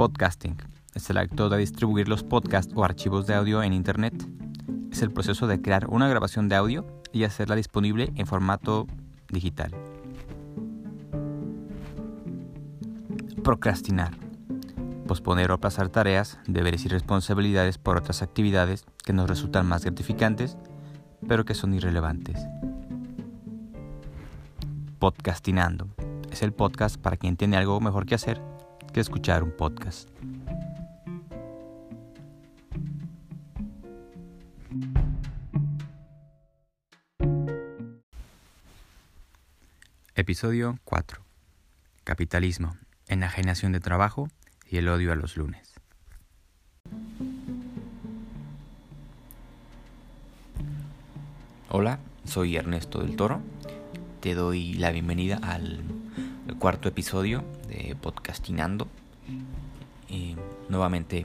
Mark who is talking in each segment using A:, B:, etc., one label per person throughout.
A: Podcasting es el acto de distribuir los podcasts o archivos de audio en Internet. Es el proceso de crear una grabación de audio y hacerla disponible en formato digital. Procrastinar. Posponer o aplazar tareas, deberes y responsabilidades por otras actividades que nos resultan más gratificantes, pero que son irrelevantes. Podcastinando. Es el podcast para quien tiene algo mejor que hacer que escuchar un podcast. Episodio 4. Capitalismo, enajenación de trabajo y el odio a los lunes. Hola, soy Ernesto del Toro. Te doy la bienvenida al cuarto episodio de Podcastinando. y nuevamente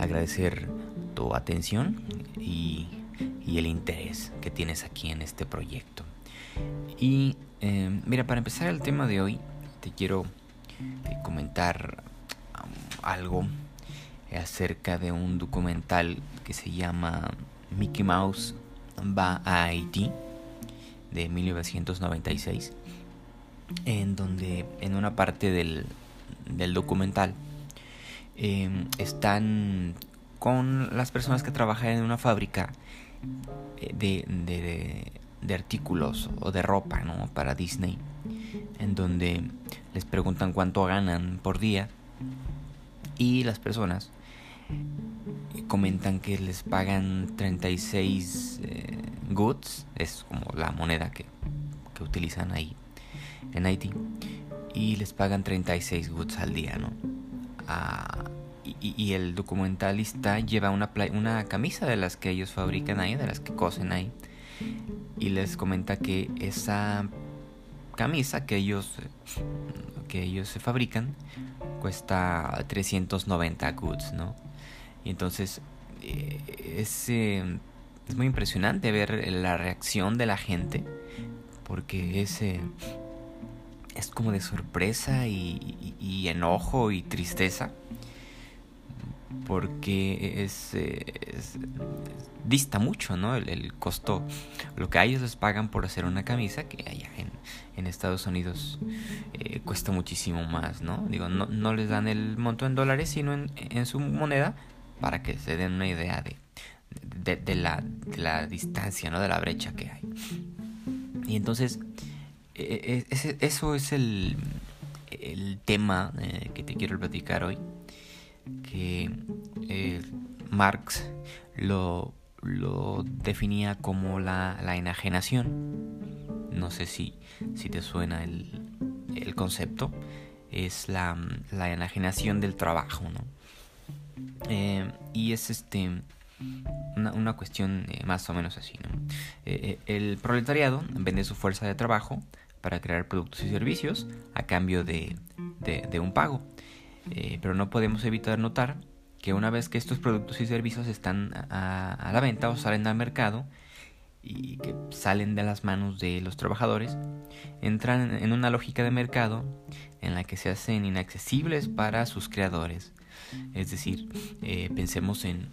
A: agradecer tu atención y, y, el interés que tienes aquí en este proyecto. Y eh, mira, para empezar el tema de hoy, te quiero eh, comentar um, algo acerca de un documental que se llama Mickey Mouse va a Haití de 1996 en donde en una parte del, del documental em, están con las personas que trabajan en una fábrica eh, de, de, de, artículos o de ropa ¿no? para Disney, en donde les preguntan cuánto ganan por día y las personas comentan que les pagan 36 eh, goods, es como la moneda que, que utilizan ahí en Haití y les pagan 36 goods al día, ¿no? Ah, y, el documentalista lleva una, una camisa de las que ellos fabrican ahí, de las que cosen ahí, y les comenta que esa camisa que ellos que ellos se fabrican cuesta 390 goods, ¿no? Y entonces eh, es, eh, es muy impresionante ver la reacción de la gente porque ese es como de sorpresa y, enojo y tristeza porque es, dista mucho, ¿no? El, costo, lo que a ellos les pagan por hacer una camisa, que allá en, Estados Unidos eh, cuesta muchísimo más, ¿no? Digo, no, no, les dan el monto en dólares, sino en, su moneda, para que se den una idea de, de, de, la, de la distancia, ¿no? De la brecha que hay. Y entonces, e, e, eso es el, el tema eh, que te quiero platicar hoy. Que eh, Marx lo, lo, definía como la, la, enajenación. No sé si, si te suena el, el concepto. Es la, la, enajenación del trabajo, ¿no? Eh, y es este una, una cuestión más o menos así, ¿no? el proletariado vende su fuerza de trabajo para crear productos y servicios a cambio de, un pago. Eh, pero no podemos evitar notar que una vez que estos productos y servicios están a, la venta o salen al mercado y que salen de las manos de los trabajadores, entran en una lógica de mercado en la que se hacen inaccesibles para sus creadores. Es decir, eh, pensemos en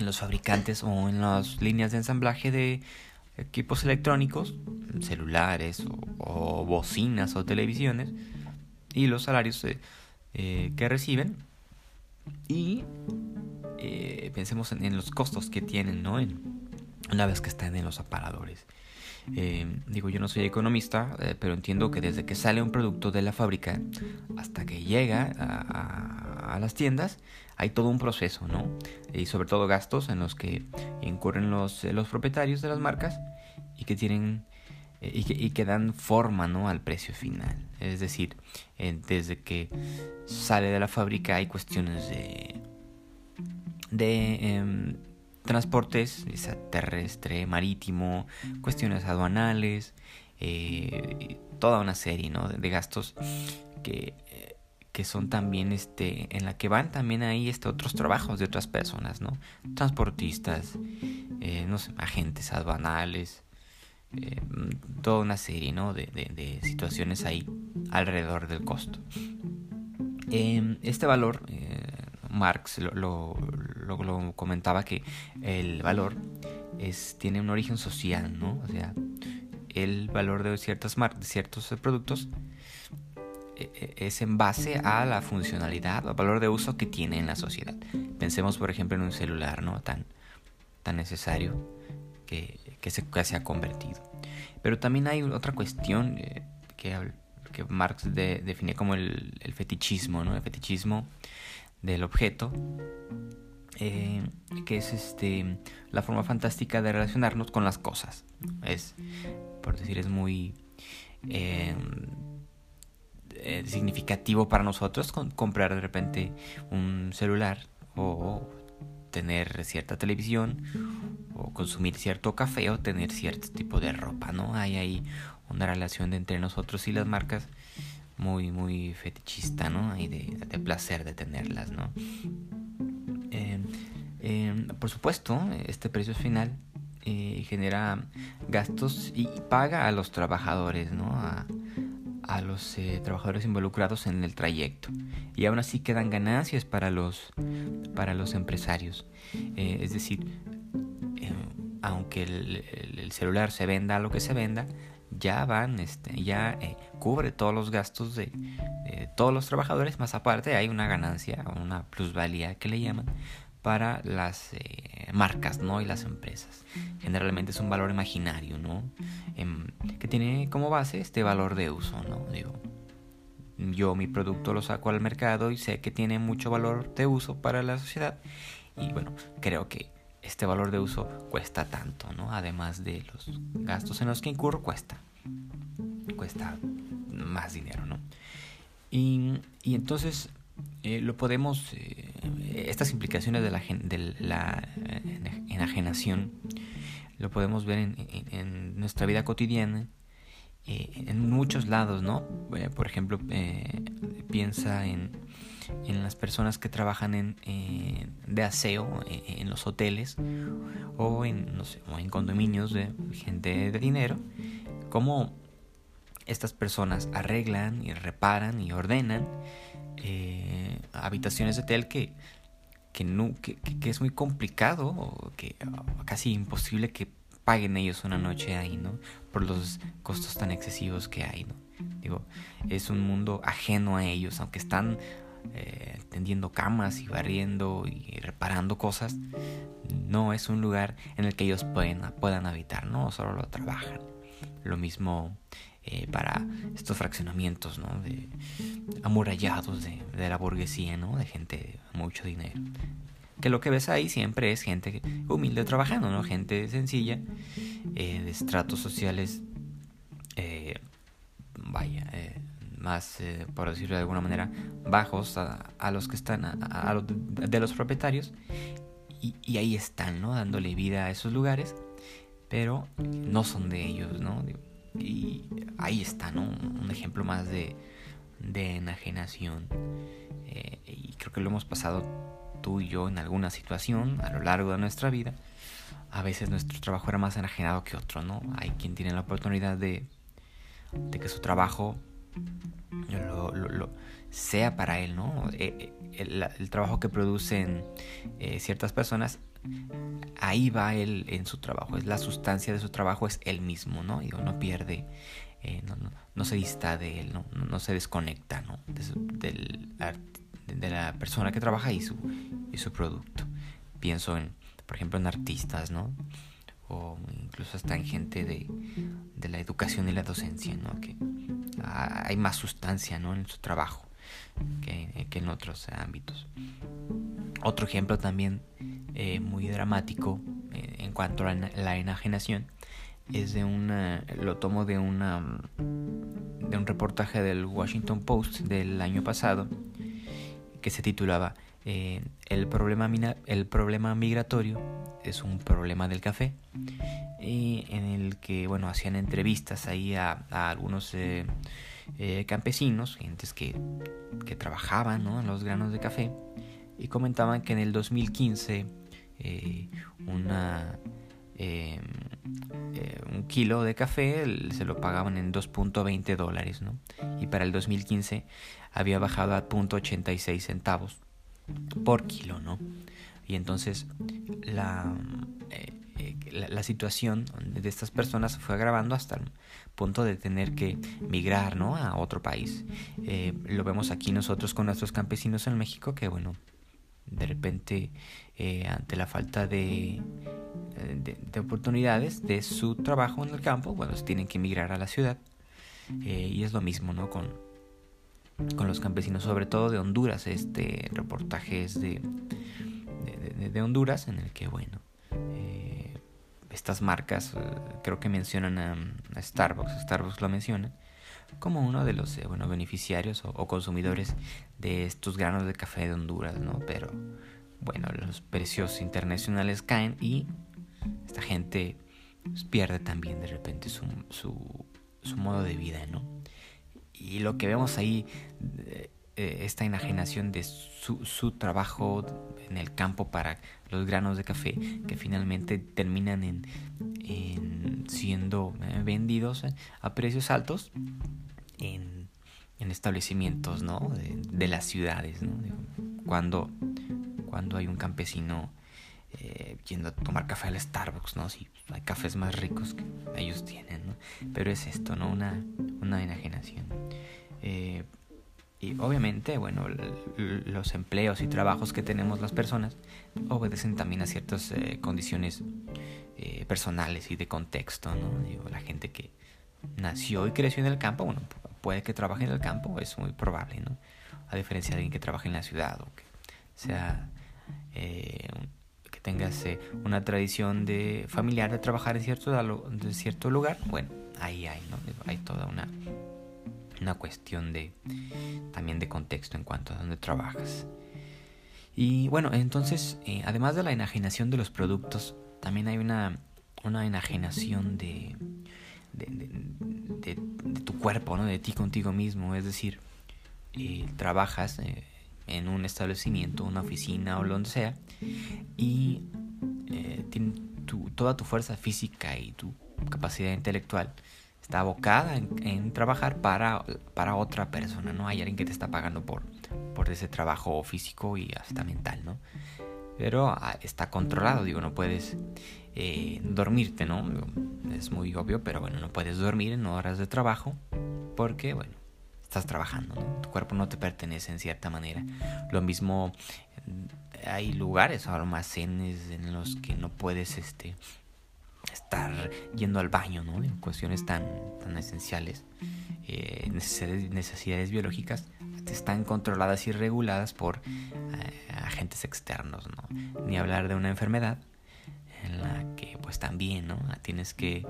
A: los fabricantes o en las líneas de ensamblaje de equipos electrónicos, celulares o, bocinas o televisiones y los salarios eh, eh, que reciben y eh, pensemos en, los costos que tienen ¿no? en, una vez que están en los aparadores. Digo, yo no soy economista, pero entiendo que desde que sale un producto de la fábrica hasta que llega a, las tiendas, hay todo un proceso, ¿no? Y sobre todo gastos en los que incurren los, los propietarios de las marcas y que tienen eh, y que, dan forma ¿no? al precio final. Es decir, eh, desde que sale de la fábrica hay cuestiones de, de em, transportes, terrestre, marítimo, cuestiones aduanales, eh, toda una serie ¿no? de, gastos que, que son también este en la que van también ahí este otros trabajos de otras personas no transportistas no sé, agentes aduanales eh, toda una serie ¿no? de, de, situaciones ahí alrededor del costo. Em, este valor, eh, Marx lo, lo, comentaba que el valor es, tiene un origen social, ¿no? O sea, el valor de ciertas de ciertos productos e, e, es en base a la funcionalidad o valor de uso que tiene en la sociedad. Pensemos, por ejemplo, en un celular, ¿no? Tan, tan necesario que, que, se, se ha convertido. Pero también hay otra cuestión eh, que, que, Marx define como el, el, fetichismo, ¿no? El fetichismo del objeto, eh, que es este, la forma fantástica de relacionarnos con las cosas. Es, por decir, es muy eh, significativo para nosotros comprar de repente un celular o tener cierta televisión o consumir cierto café o tener cierto tipo de ropa, ¿no? Hay ahí una relación entre nosotros y las marcas muy, muy fetichista, ¿no? Y de, placer de tenerlas, ¿no? Em, em, por supuesto, este precio final eh, genera gastos y paga a los trabajadores, ¿no? A, a los eh, trabajadores involucrados en el trayecto y aún así quedan ganancias para los para los empresarios eh, es decir eh, aunque el, celular se venda lo que se venda ya van este ya cubre todos los gastos de todos los trabajadores más aparte hay una ganancia una plusvalía que le llaman para las eh, marcas ¿no? y las empresas. Generalmente es un valor imaginario, ¿no? Em, que tiene como base este valor de uso. ¿no? Digo, yo mi producto lo saco al mercado y sé que tiene mucho valor de uso para la sociedad y bueno, creo que este valor de uso cuesta tanto, ¿no? Además de los gastos en los que incurro, cuesta. Cuesta más dinero, ¿no? Y, y entonces eh, lo podemos, eh, estas implicaciones de la, de la enajenación, lo podemos ver en, en, nuestra vida cotidiana, eh, en muchos lados, ¿no? por ejemplo, piensa en, en, las personas que trabajan en, de aseo en los hoteles o en, no sé, en condominios de gente de dinero, cómo estas personas arreglan y reparan y ordenan eh, habitaciones de hotel que, que, no, que, que, es muy complicado o que casi imposible que paguen ellos una noche ahí, ¿no? Por los costos tan excesivos que hay, ¿no? Digo, es un mundo ajeno a ellos, aunque están eh, tendiendo camas y barriendo y reparando cosas, no es un lugar en el que ellos pueden, puedan habitar, ¿no? Solo lo trabajan. Lo mismo eh, para estos fraccionamientos ¿no? de, amurallados de, la burguesía, ¿no? de gente de mucho dinero. Que lo que ves ahí siempre es gente humilde trabajando, ¿no? gente sencilla, eh, de estratos sociales, vaya, más, por decirlo de alguna manera, bajos a, los que están, a, los de, los propietarios. Y, y, ahí están, ¿no? Dándole vida a esos lugares, pero no son de ellos, ¿no? Y ahí está, ¿no? Un ejemplo más de, de enajenación. Eh, y creo que lo hemos pasado tú y yo en alguna situación a lo largo de nuestra vida. A veces nuestro trabajo era más enajenado que otro, ¿no? Hay quien tiene la oportunidad de, de que su trabajo lo, lo, sea para él, ¿no? Eh, eh, el, trabajo que producen ciertas personas ahí va él en su trabajo, es la sustancia de su trabajo, es él mismo, ¿no? Y no pierde, eh, no, no, no, se dista de él, no, no se desconecta, ¿no? De, de, la persona que trabaja y su, y su producto. Pienso en, por ejemplo, en artistas, ¿no? O incluso hasta en gente de, de la educación y la docencia, ¿no? Que hay más sustancia, ¿no? En su trabajo que, en otros ámbitos. Otro ejemplo también eh, muy dramático eh, en cuanto a la, enajenación es de una lo tomo de una de un reportaje del Washington Post del año pasado que se titulaba eh, el problema el problema migratorio es un problema del café y en el que bueno hacían entrevistas ahí a, algunos campesinos gentes que, que trabajaban ¿no? en los granos de café y comentaban que en el 2015 eh, una eh, un kilo de café se lo pagaban en 2.20 dólares, ¿no? Y para el 2015 había bajado a 0.86 centavos por kilo, ¿no? Y entonces la, eh, eh, la, situación de estas personas fue agravando hasta el punto de tener que migrar ¿no? a otro país. Eh, lo vemos aquí nosotros con nuestros campesinos en México que, bueno, de repente, ante la falta de, de, oportunidades de su trabajo en el campo, bueno, tienen que migrar a la ciudad. y es lo mismo, ¿no? Con, con los campesinos, sobre todo de Honduras. Este reportaje es de, de, Honduras, en el que, bueno, eh, estas marcas, eh, creo que mencionan a, Starbucks, Starbucks lo menciona, como uno de los eh, beneficiarios o, consumidores de estos granos de café de Honduras, ¿no? Pero, bueno, los precios internacionales caen y esta gente pues, pierde también de repente su, su modo de vida, ¿no? Y lo que vemos ahí eh, esta enajenación de su, su, trabajo en el campo para los granos de café que finalmente terminan en, siendo eh, vendidos eh, a precios altos en, en establecimientos ¿no? de, las ciudades. ¿no? Cuando, cuando hay un campesino yendo a tomar café al Starbucks, ¿no? Si hay cafés más ricos que ellos tienen, ¿no? Pero es esto, ¿no? Una, una enajenación. Eh, y obviamente, bueno, los empleos y trabajos que tenemos las personas obedecen también a ciertas eh, condiciones eh, personales y de contexto, ¿no? Digo, la gente que nació y creció en el campo, bueno, puede que trabaje en el campo, es muy probable, ¿no? A diferencia de alguien que trabaje en la ciudad o que sea que tengas una tradición de familiar de trabajar en cierto, cierto lugar, bueno, ahí hay, ¿no? Hay toda una una cuestión de también de contexto en cuanto a dónde trabajas. Y bueno, entonces, eh, además de la enajenación de los productos, también hay una, una enajenación de, de, tu cuerpo, ¿no? de ti contigo mismo. Es decir, eh, trabajas eh, en un establecimiento, una oficina o lo donde sea, y tu, toda tu fuerza física y tu capacidad intelectual está abocada en, trabajar para, para, otra persona, ¿no? Hay alguien que te está pagando por, por ese trabajo físico y hasta mental, ¿no? Pero ah, está controlado, digo, no puedes eh, dormirte, ¿no? Es muy obvio, pero bueno, no puedes dormir en horas de trabajo porque, bueno, estás trabajando, ¿no? Tu cuerpo no te pertenece en cierta manera. Lo mismo, hay lugares o almacenes en los que no puedes, este, estar yendo al baño, ¿no? En cuestiones tan, tan esenciales, eh, necesidades, biológicas, están controladas y reguladas por eh, agentes externos, ¿no? Ni hablar de una enfermedad en la que pues también, ¿no? Tienes que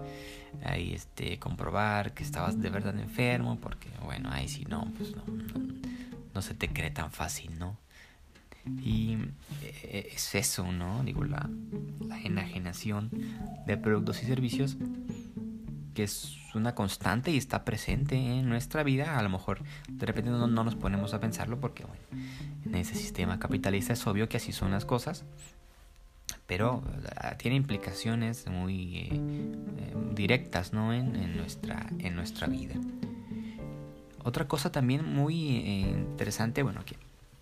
A: ahí este comprobar que estabas de verdad enfermo porque bueno, ahí sí no, pues no, no se te cree tan fácil, ¿no? Y eh, es eso, ¿no? Digo, la, enajenación de productos y servicios que es una constante y está presente en nuestra vida. A lo mejor de repente no, nos ponemos a pensarlo porque, bueno, en ese sistema capitalista es obvio que así son las cosas, pero ah, tiene implicaciones muy eh, eh, directas, ¿no? En, nuestra, en nuestra vida. Otra cosa también muy interesante, bueno, que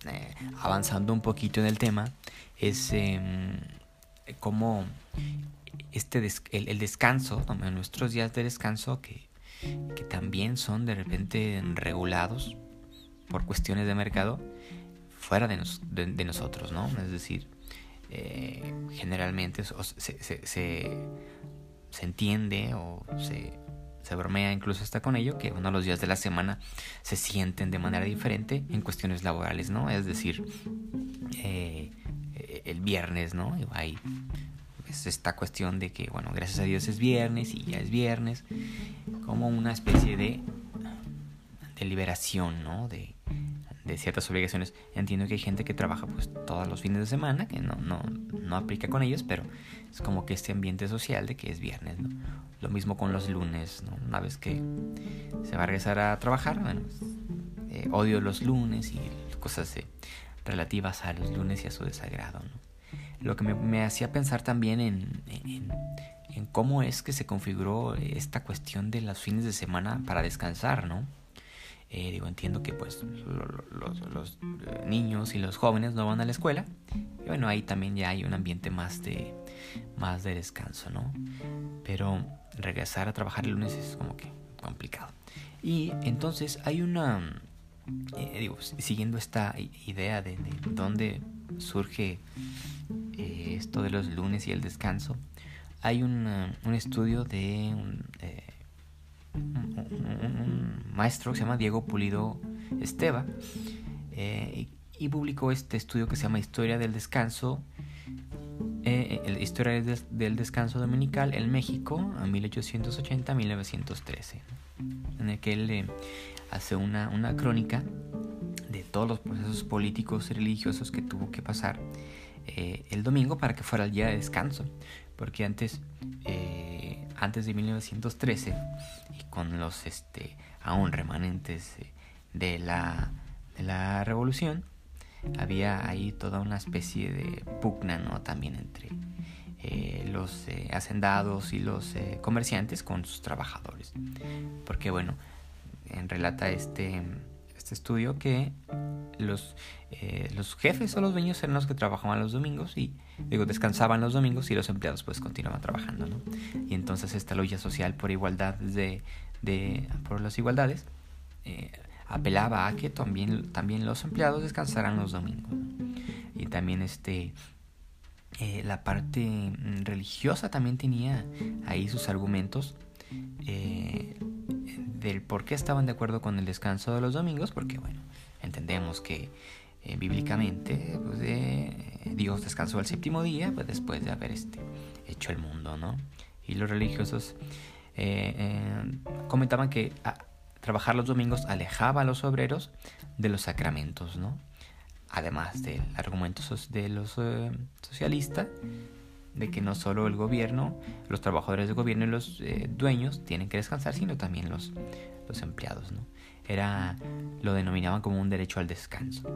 A: eh, avanzando un poquito en el tema, es em, como este el, descanso, nuestros días de descanso que, que, también son de repente regulados por cuestiones de mercado fuera de, de, nosotros, ¿no? Es decir, eh, generalmente se, se, se entiende o se se bromea incluso hasta con ello, que uno de los días de la semana se sienten de manera diferente en cuestiones laborales, ¿no? Es decir, eh, el viernes, ¿no? Hay es esta cuestión de que, bueno, gracias a Dios es viernes y ya es viernes, como una especie de, de liberación, ¿no? De, de ciertas obligaciones. Entiendo que hay gente que trabaja pues todos los fines de semana, que no, no, no aplica con ellos, pero es como que este ambiente social de que es viernes. Lo mismo con los lunes. Una vez que se va a regresar a trabajar, bueno, eh, odio los lunes y cosas relativas a los lunes y a su desagrado. Lo que me, hacía pensar también en, cómo es que se configuró esta cuestión de los fines de semana para descansar, ¿no? Eh, digo, entiendo que pues los, eh, niños y los jóvenes no van a la escuela. Y bueno, ahí también ya hay un ambiente más de, más de descanso, ¿no? Pero regresar a trabajar el lunes es como que complicado. Y entonces hay una, eh, digo, siguiendo esta idea de, de dónde surge esto de los lunes y el descanso, hay un estudio de un, un, maestro que se llama Diego Pulido Esteva eh, y, publicó este estudio que se llama Historia del Descanso, eh, Historia del, Descanso Dominical en México a 1880-1913, en el que él eh, hace una, una crónica de todos los procesos políticos y religiosos que tuvo que pasar el domingo para que fuera el día de descanso, porque antes antes de 1913 y con los este, aún remanentes de la, de la revolución, había ahí toda una especie de pugna ¿no? también entre eh, los eh, hacendados y los eh, comerciantes con sus trabajadores. Porque bueno, en relata este, este estudio que los, los jefes o los dueños eran los que trabajaban los domingos y digo, descansaban los domingos y los empleados pues continuaban trabajando, ¿no? Y entonces esta lucha social por igualdad de, de por las igualdades eh, apelaba a que también, también los empleados descansaran los domingos. Y también este eh, la parte religiosa también tenía ahí sus argumentos eh, del por qué estaban de acuerdo con el descanso de los domingos, porque bueno, entendemos que eh, bíblicamente, pues, Dios descansó el séptimo día, pues después de haber este, hecho el mundo, ¿no? Y los religiosos eh, eh, comentaban que ah, trabajar los domingos alejaba a los obreros de los sacramentos, ¿no? Además del argumento de los socialistas, de que no solo el gobierno, los trabajadores del gobierno y los dueños tienen que descansar, sino también los, los empleados, ¿no? Era, lo denominaban como un derecho al descanso.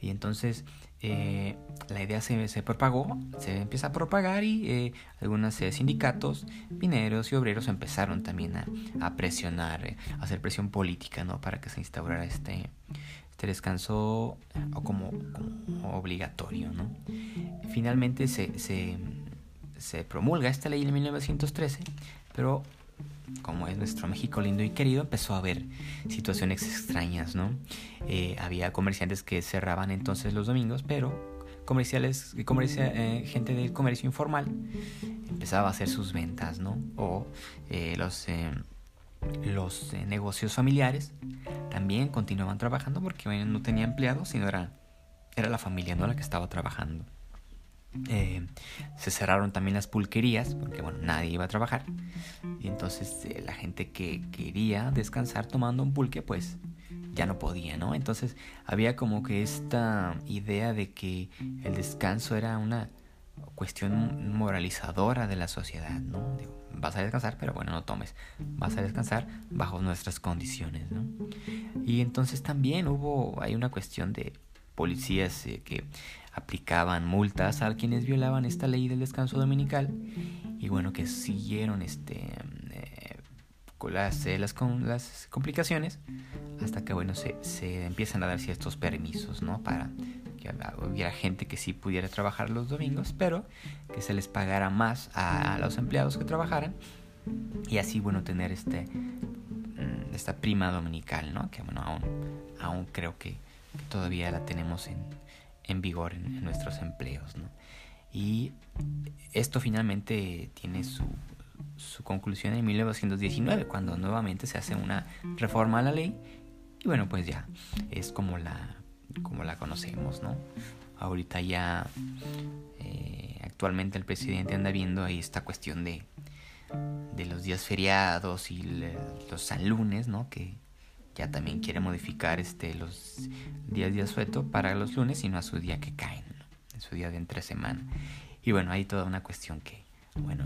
A: Y entonces eh, la idea se, se, propagó, se empieza a propagar y eh, algunos eh, sindicatos, mineros y obreros empezaron también a, presionar, a hacer presión política ¿no? para que se instaurara este, este descanso como, como obligatorio. ¿no? Finalmente se, se, se promulga esta ley en 1913, pero como es nuestro México lindo y querido, empezó a haber situaciones extrañas, ¿no? Eh, había comerciantes que cerraban entonces los domingos, pero comerciales, eh, gente del comercio informal empezaba a hacer sus ventas, ¿no? O eh, los, los negocios familiares también continuaban trabajando porque no tenía empleados, sino era, era la familia, ¿no? La que estaba trabajando. Eh, se cerraron también las pulquerías porque bueno nadie iba a trabajar y entonces eh, la gente que quería descansar tomando un pulque pues ya no podía no entonces había como que esta idea de que el descanso era una cuestión moralizadora de la sociedad no vas a descansar pero bueno no tomes. Vas a descansar bajo nuestras condiciones no y entonces también hubo hay una cuestión de policías eh, que aplicaban multas a quienes violaban esta ley del descanso dominical y bueno que siguieron este eh, con las, eh, las, con las complicaciones hasta que bueno se, se empiezan a dar ciertos permisos no para que hubiera gente que sí pudiera trabajar los domingos pero que se les pagara más a, los empleados que trabajaran y así bueno tener este mm, esta prima dominical no que bueno aún aún creo que todavía la tenemos en en vigor en, nuestros empleos. ¿no? Y esto finalmente tiene su, su conclusión en 1919, cuando nuevamente se hace una reforma a la ley. Y bueno, pues ya es como la, como la conocemos, ¿no? Ahorita ya eh, actualmente el presidente anda viendo ahí esta cuestión de, de los días feriados y los Lunes, ¿no? Que ya también quiere modificar este, los días de asueto para los lunes y no a su día que caen, en su día de entre semana. Y bueno, hay toda una cuestión que, bueno,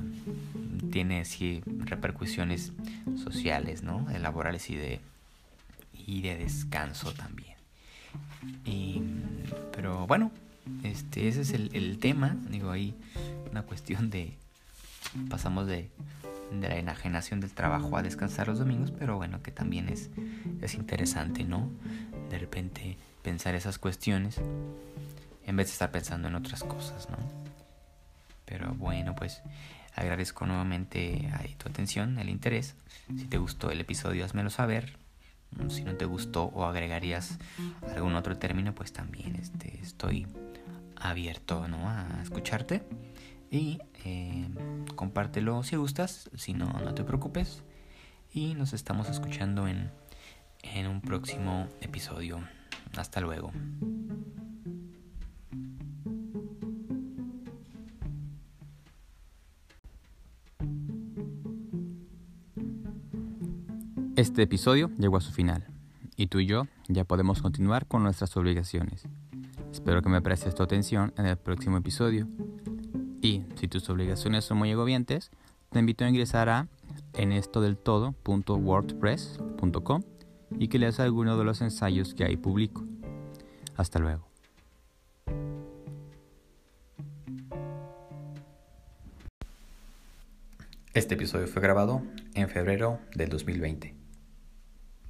A: tiene sí repercusiones sociales, ¿no? De laborales y de, y de descanso también. Y, pero bueno, este, ese es el, tema, digo, hay una cuestión de, pasamos de, de la enajenación del trabajo a descansar los domingos, pero bueno, que también es, es interesante, ¿no? De repente pensar esas cuestiones en vez de estar pensando en otras cosas, ¿no? Pero bueno, pues agradezco nuevamente ahí tu atención, el interés. Si te gustó el episodio, házmelo saber. Si no te gustó o agregarías algún otro término, pues también este, estoy abierto ¿no? a escucharte. Y eh, compártelo si gustas, si no, no te preocupes. Y nos estamos escuchando en, en un próximo episodio. Hasta luego. Este episodio llegó a su final y tú y yo ya podemos continuar con nuestras obligaciones. Espero que me prestes tu atención en el próximo episodio. Y si tus obligaciones son muy agobiantes, te invito a ingresar a enestodeltodo.wordpress.com y que leas alguno de los ensayos que ahí publico. Hasta luego. Este episodio fue grabado en febrero del 2020.